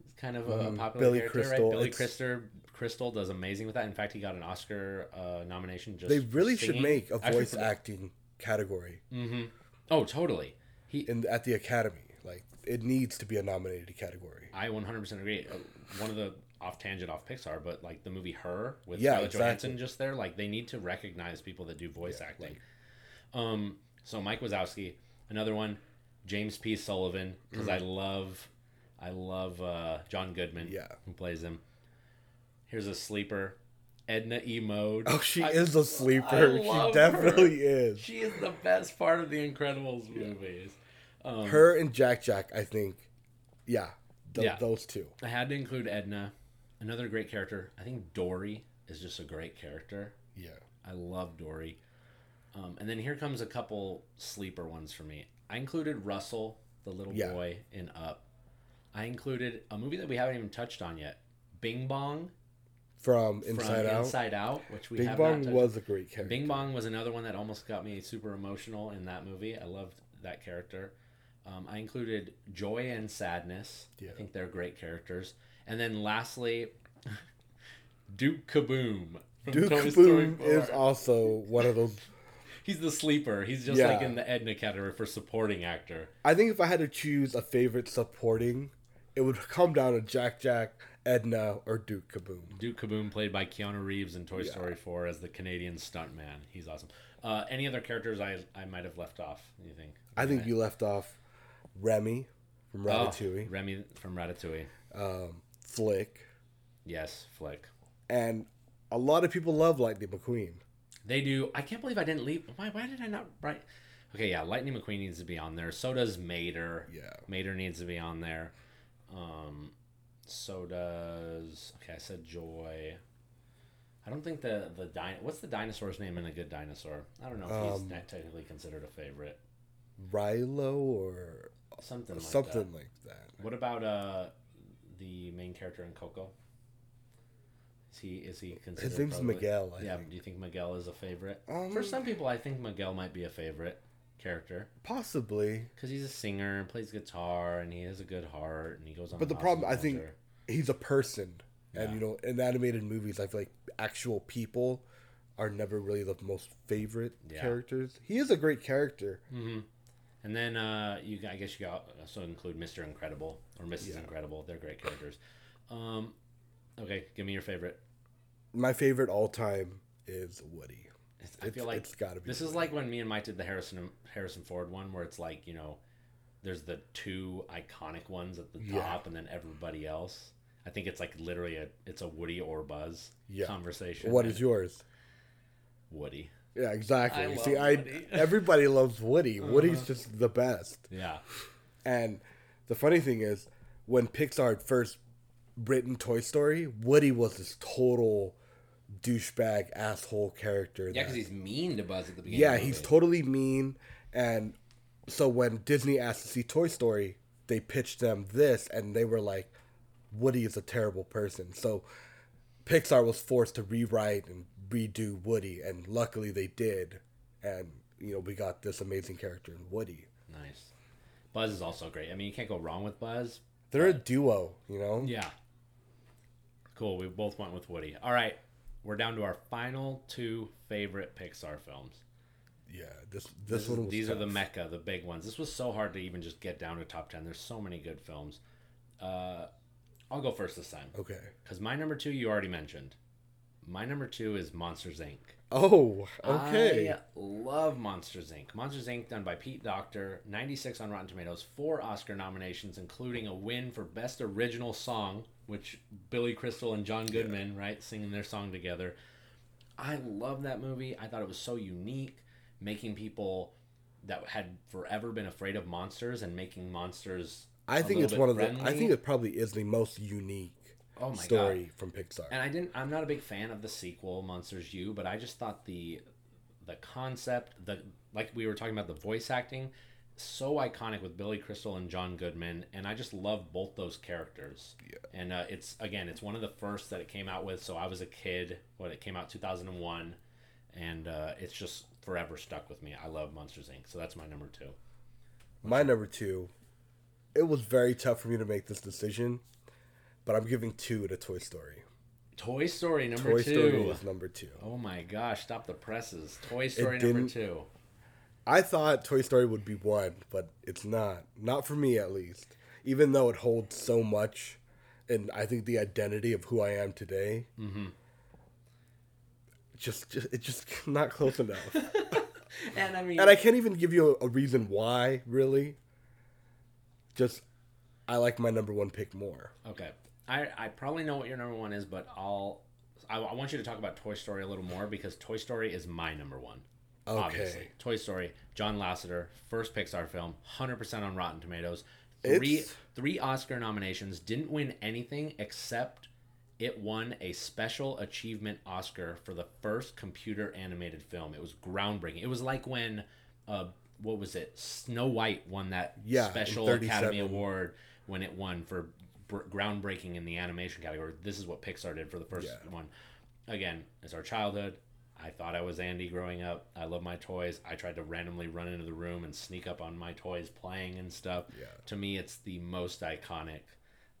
is kind of a Mhm. popular Billy character, Crystal, right? Billy it's- Crystal Crystal does amazing with that. In fact, he got an Oscar uh, nomination. Just They really should make a voice acting category Mm Mhm. Oh, totally. He, in at the Academy. Like it needs to be a nominated category. I 100% agree. Uh, One of the off tangent off Pixar, but like the movie Her with Yeah, Scarlett exactly. Johansson just there, like they need to recognize people that do voice acting. um, so Mike Wazowski, another one, James P. Sullivan, because I love, I love uh, John Goodman. Yeah. who plays him. Here's a sleeper, Edna E. Mode. Oh, she I- is a sleeper. I She love definitely is. She is the best part of the Incredibles movies. Um, Her and Jack Jack, I think. Yeah. th- Yeah. Those two. I had to include Edna, another great character. I think Dory is just a great character. Yeah. I love Dory. Um, and then here comes a couple sleeper ones for me. I included Russell, the little Yeah. boy in Up. I included a movie that we haven't even touched on yet, Bing Bong From from Inside Out. Inside Out, which we Bing have Bong was a great character. Bing Bong was another one that almost got me super emotional in that movie. I loved that character. Um, I included Joy and Sadness. Yeah. I think they're great characters. And then lastly, Duke Kaboom. Duke Toy Story Boom 4. is also one of those. He's the sleeper. He's just Yeah. like in the Edna category for supporting actor. I think if I had to choose a favorite supporting, it would come down to Jack Jack, Edna, or Duke Kaboom. Duke Kaboom, played by Keanu Reeves in Toy Yeah. Story 4 as the Canadian stuntman. He's awesome. Uh, any other characters I, I might have left off, you think? I think you left off Remy from Oh, Ratatouille, Remy from Ratatouille. um, Flick, Yes, Flick. and a lot of people love Lightning McQueen. They do. I can't believe I didn't leave. Why? Why did I not write? Okay, yeah. Lightning McQueen needs to be on there. So does Mater. Yeah. Mater needs to be on there. Um, so does. Okay, I said Joy. I don't think the the din- What's the dinosaur's name in a good dinosaur? I don't know if he's Um, not technically considered a favorite. Rilo or Something like something that. like that. What about uh the main character in Coco? Is he is he considered? His name's probably- Miguel, I yeah. think. Do you think Miguel is a favorite? Um, For some people, I think Miguel might be a favorite character Possibly, because he's a singer and plays guitar and he has a good heart and he goes on. but the problem, awesome I think, he's a person, and you know, in animated movies, I feel like actual people are never really the most favorite Yeah. characters. He is a great character. And then uh, you, I guess you got also include Mister Incredible or Mrs. Incredible. They're great characters. Um, okay, give me your favorite. My favorite all time is Woody. It's, I It's- feel like it's gotta be This is like when me and Mike did the Harrison Harrison Ford one, where it's like you know, there's the two iconic ones at the Yeah. top, and then everybody else. I think it's like literally a it's a Woody or Buzz Yeah. conversation. What is yours? Woody? Yeah, exactly. I See, I Woody. everybody loves Woody. Uh-huh. Woody's just the best. Yeah, And the funny thing is, when Pixar had first written Toy Story, Woody was this total douchebag asshole character. Yeah, because he's mean to Buzz at the beginning. yeah, the he's totally mean. And so when Disney asked to see Toy Story, they pitched them this, and they were like, Woody is a terrible person. So Pixar was forced to rewrite and redo Woody, and luckily they did. And, you know, we got this amazing character in Woody. nice. Buzz is also great. I mean, you can't go wrong with Buzz. They're a duo, you know? Yeah. Cool. We both went with Woody. All right, we're down to our final two favorite Pixar films. Yeah, this this, This one is- these are the mecca, the big ones. This was so hard to even just get down to top ten. There's so many good films. Uh, I'll go first this time Okay. because my number two you already mentioned. My number two is Monsters Inc. Oh, okay. I love Monsters Inc. Monsters Inc. done by Pete Docter, 96 on Rotten Tomatoes, four Oscar nominations, including a win for Best Original Song, which Billy Crystal and John Goodman, right, singing their song together. I love that movie. I thought it was so unique, making people that had forever been afraid of monsters and making monsters. I think it's one of the. I think it probably is the most unique Oh my god. story from Pixar. And I didn't. I'm not a big fan of the sequel, Monsters U, but I just thought the the concept, the like we were talking about the voice acting, so iconic with Billy Crystal and John Goodman, and I just love both those characters. Yeah. And uh, it's again, it's one of the first that it came out with. So I was a kid when it came out 2001, and uh, it's just forever stuck with me. I love Monsters Inc. So that's my number two. My number two, it was very tough for me to make this decision, but I'm giving two to Toy Story. Toy Story number Toy two. Story is number two. Oh my gosh! Stop the presses. Toy Story number two. I thought Toy Story would be one, but it's not. Not for me, at least. Even though it holds so much, and I think the identity of who I am today. Mm-hmm. Just, just, it's just not close enough. And I mean, and I can't even give you a, a reason why, really. Just, I like my number one pick more. Okay. I, I probably know what your number one is, but I'll I, I want you to talk about Toy Story a little more because Toy Story is my number one. Okay. Obviously, Toy Story, John Lasseter, first Pixar film, hundred percent on Rotten Tomatoes. Three It's- three Oscar nominations, didn't win anything except it won a special achievement Oscar for the first computer animated film. It was groundbreaking. It was like when uh what was it? Snow White won that Yeah, special Academy Award when it won for br- groundbreaking in the animation category. This is what Pixar did for the first Yeah. one. Again, it's our childhood. I thought I was Andy growing up. I love my toys. I tried to randomly run into the room and sneak up on my toys playing and stuff. Yeah. To me, it's the most iconic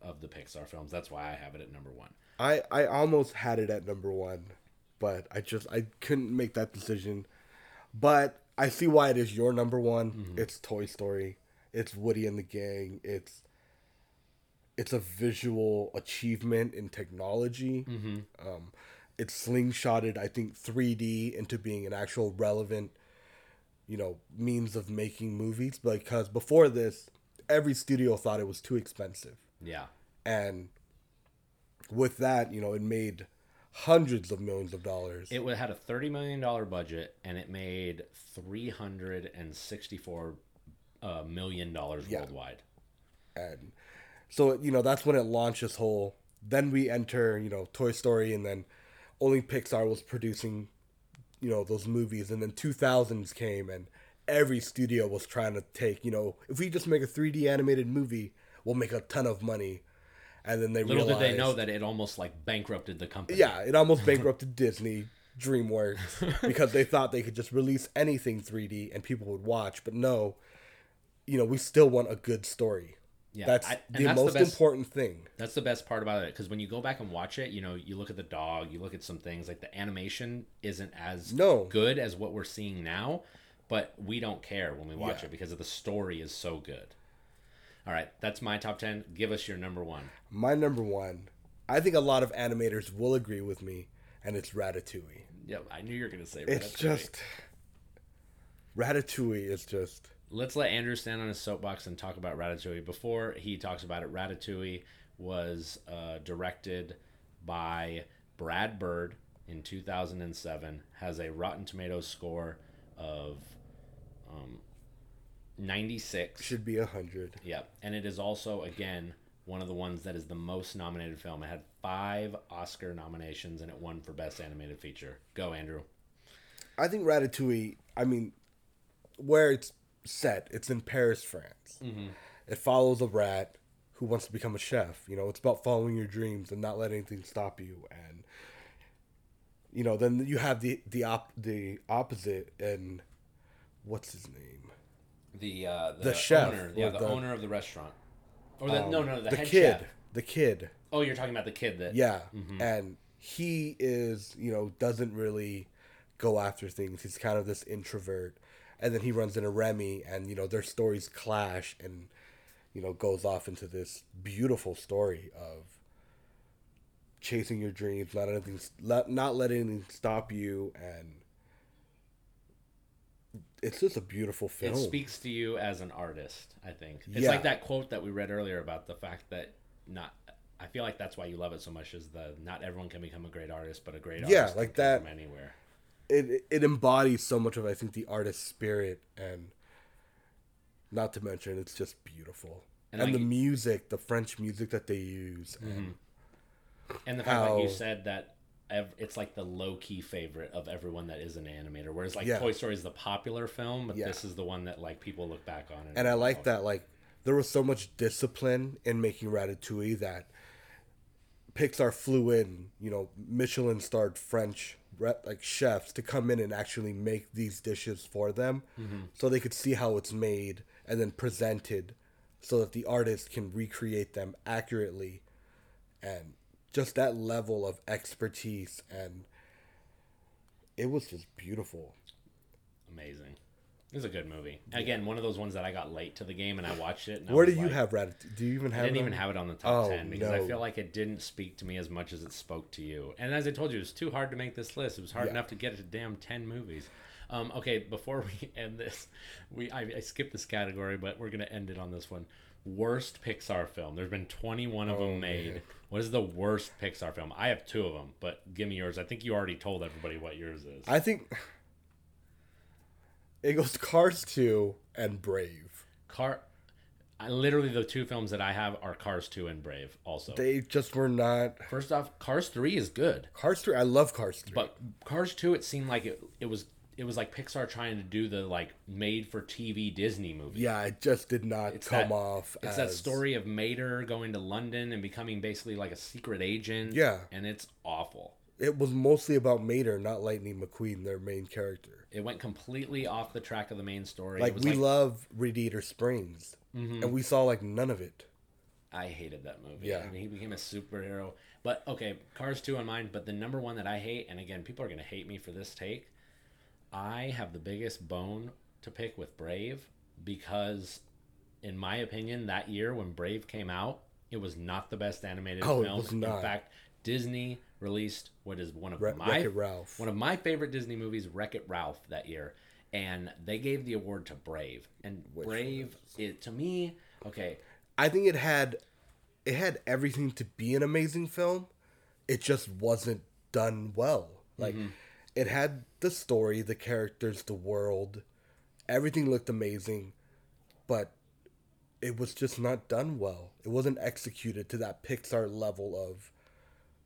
of the Pixar films. That's why I have it at number one. I, I almost had it at number one, but I just I couldn't make that decision. But I see why it is your number one. Mm-hmm. It's Toy Story. It's Woody and the Gang. It's it's a visual achievement in technology. Um, it's slingshotted, I think, 3D into being an actual relevant, you know, means of making movies. Because before this, every studio thought it was too expensive Yeah. and with that, you know, it made hundreds of millions of dollars. It had a $30 million budget and it made 364 uh, million dollars Yeah. worldwide. and so, you know, that's when it launched this whole. Then we enter, you know, Toy Story, and then only Pixar was producing, you know, those movies. And then 2000s came, and every studio was trying to take, you know, if we just make a 3D animated movie, we'll make a ton of money. And then they Little realized, did they know that it almost like bankrupted the company. Yeah, it almost bankrupted Disney, DreamWorks, because they thought they could just release anything 3D and people would watch. But no, you know, we still want a good story. Yeah, that's I- and the that's the most best- important thing. That's the best part about it because when you go back and watch it, you know, you look at the dog, you look at some things like the animation isn't as No. good as what we're seeing now, but we don't care when we watch Yeah. it because of the story is so good. All right, that's my top 10. Give us your number 1. My number one, I think a lot of animators will agree with me, and it's Ratatouille. Yeah, I knew you were going to say It's Ratatouille. just. Ratatouille is just. Let's let Andrew stand on his soapbox and talk about Ratatouille. Before he talks about it, Ratatouille was uh, directed by Brad Bird in 2007. Has a Rotten Tomatoes score of um, 96. Should be a hundred. Yep, and it is also again one of the ones that is the most nominated film. It had five Oscar nominations and it won for Best Animated Feature. Go, Andrew. I think Ratatouille. I mean, where it's set, it's in Paris, France. Mm-hmm. It follows a rat who wants to become a chef. You know, it's about following your dreams and not letting anything stop you. And you know, then you have the the op the opposite and what's his name? The uh, the, The chef, owner, yeah, the, the- owner of the restaurant, or the, um, no, no, the, the head kid. chef. The kid. Oh, you're talking about the kid that Yeah. Mm-hmm. And he is, you know, doesn't really go after things. He's kind of this introvert. And then he runs into Remy and, you know, their stories clash and, you know, goes off into this beautiful story of chasing your dreams, not anything not letting anything stop you and it's just a beautiful film. It speaks to you as an artist, I think. It's Yeah. like that quote that we read earlier about the fact that not I feel like that's why you love it so much is the not everyone can become a great artist, but a great artist Yeah, like can that- from anywhere. It it embodies so much of I think the artist's spirit and not to mention it's just beautiful. And And, like- the music, the French music that they use and mm-hmm. And the fact that you said that ev- it's like the low key favorite of everyone that is an animator, whereas like Yeah. Toy Story is the popular film, but Yeah. this is the one that like people look back on. and I like "Oh, that like there was so much discipline in making Ratatouille that Pixar flew in, you know, Michelin starred French like chefs to come in and actually make these dishes for them mm-hmm. so they could see how it's made and then presented so that the artist can recreate them accurately and just that level of expertise and it was just beautiful Amazing. It was a good movie. Again, one of those ones that I got late to the game and I watched it. And I where do you like- have Ratatouille do you even have I didn't it even on? have it on the top Oh, 10 because I feel like it didn't speak to me as much as it spoke to you. And as I told you, it was too hard to make this list. It was hard Yeah. enough to get it to damn 10 movies. Um, okay, before we end this, we I, I skipped this category, but we're going to end it on this one. Worst Pixar film. There's been 21 of them Oh, made. man. What is the worst Pixar film? I have two of them, but give me yours. I think you already told everybody what yours is. I think it goes Cars 2 and Brave. Car. I, literally, the two films that I have are Cars 2 and Brave. Also, They just were not first off, Cars 3 is good. Cars 3. I love Cars 3. But Cars 2, it seemed like it, it was it was like Pixar trying to do the like made for TV Disney movie. yeah, it just did not It's come that- off. It's as, that story of Mater going to London and becoming basically like a secret agent. Yeah. And it's awful. It was mostly about Mater, not Lightning McQueen, their main character. It went completely off the track of the main story. Like it was we like, love Radiator Springs, Mm-hmm. and we saw like none of it. I hated that movie. Yeah. I mean, he became a superhero. But okay, Cars 2 on mine. But the number one that I hate, and again, people are going to hate me for this take, I have the biggest bone to pick with Brave because, in my opinion, that year when Brave came out, it was not the best animated Oh, it film. In fact, Disney released what is one of Wreck- my Ralph. one of my favorite Disney movies, Wreck It Ralph, that year, and they gave the award to Brave. And Which Brave, it to me, okay, I think it had it had everything to be an amazing film. It just wasn't done well. Like mm-hmm. it had the story, the characters, the world. Everything looked amazing, but it was just not done well. It wasn't executed to that Pixar level of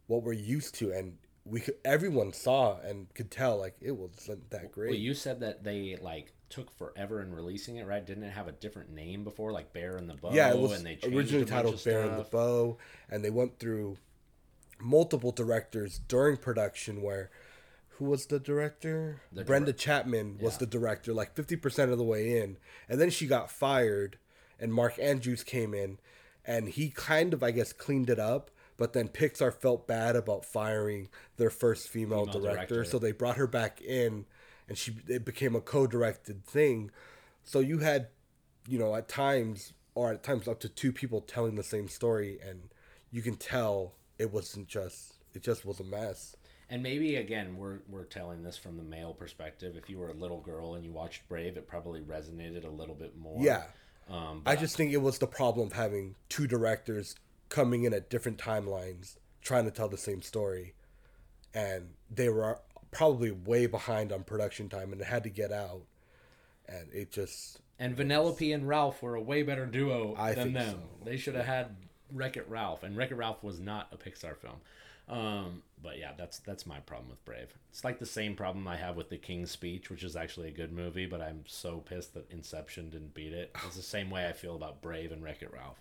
what we're used to and we could everyone saw and could tell like it wasn't that great. Well, you said that they like took forever in releasing it, right? Didn't it have a different name before, like Bear and the Bow? yeah, it was and they originally titled Bear and the. Bow, and they went through multiple directors during production. Where who was the director? The Brenda Chapman was Yeah. the director, like fifty percent of the way in, and then she got fired, and Mark Andrews came in, and he kind of, I guess, cleaned it up. But then Pixar felt bad about firing their first female, Female director, director. so they brought her back in, and she it became a co-directed thing. So you had you know, at times or at times up to two people telling the same story, and you can tell it wasn't just it just was a mess. And maybe again, we're we're telling this from the male perspective. If you were a little girl and you watched Brave, it probably resonated a little bit more. Yeah, Um, I just think it was the problem of having two directors coming in at different timelines trying to tell the same story, and they were probably way behind on production time, and it had to get out, and it just and Vanellope and Ralph were a way better duo I than them. They should have had Wreck It Ralph, and Wreck It Ralph was not a Pixar film. Um, but yeah, that's that's my problem with Brave. It's like the same problem I have with The King's Speech, which is actually a good movie, but I'm so pissed that Inception didn't beat it. It's the same way I feel about Brave and Wreck It Ralph.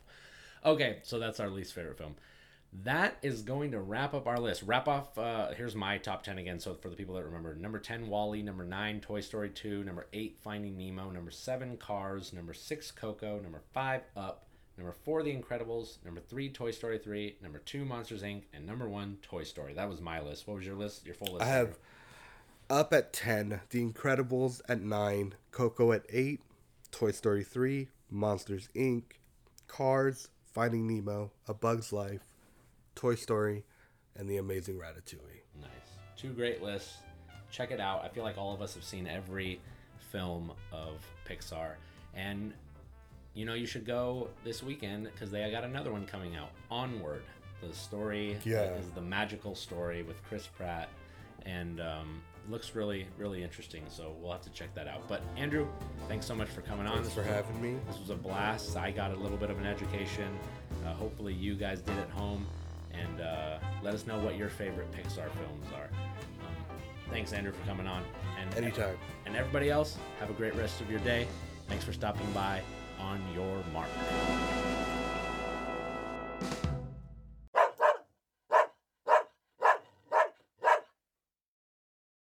Okay, so that's our least favorite film. That is going to wrap up our list. Wrap off. Uh, here's my top ten again. So for the people that remember, number ten, WALL-E. Number nine, Toy Story Two. Number eight, Finding Nemo. Number seven, Cars. Number six, Coco. Number five, Up. Number four, The Incredibles. Number three, Toy Story 3. Number two, Monsters Inc. And number one, Toy Story. That was my list. What was your list? Your full list? I have up at 10, The Incredibles at 9, Coco at 8, Toy Story 3, Monsters Inc., Cars, Finding Nemo, A Bug's Life, Toy Story, and The Amazing Ratatouille. Nice. Two great lists. Check it out. I feel like all of us have seen every film of Pixar. And you know, you should go this weekend because they got another one coming out. Onward, the story Yeah. is the magical story with Chris Pratt, and um, looks really, really interesting. So we'll have to check that out. But Andrew, thanks so much for coming on. Thanks This for was a- having me. This was a blast. I got a little bit of an education. Uh, hopefully, you guys did at home, and uh, let us know what your favorite Pixar films are. Um, thanks, Andrew, for coming on. And Anytime. and everybody else, have a great rest of your day. Thanks for stopping by on your mark.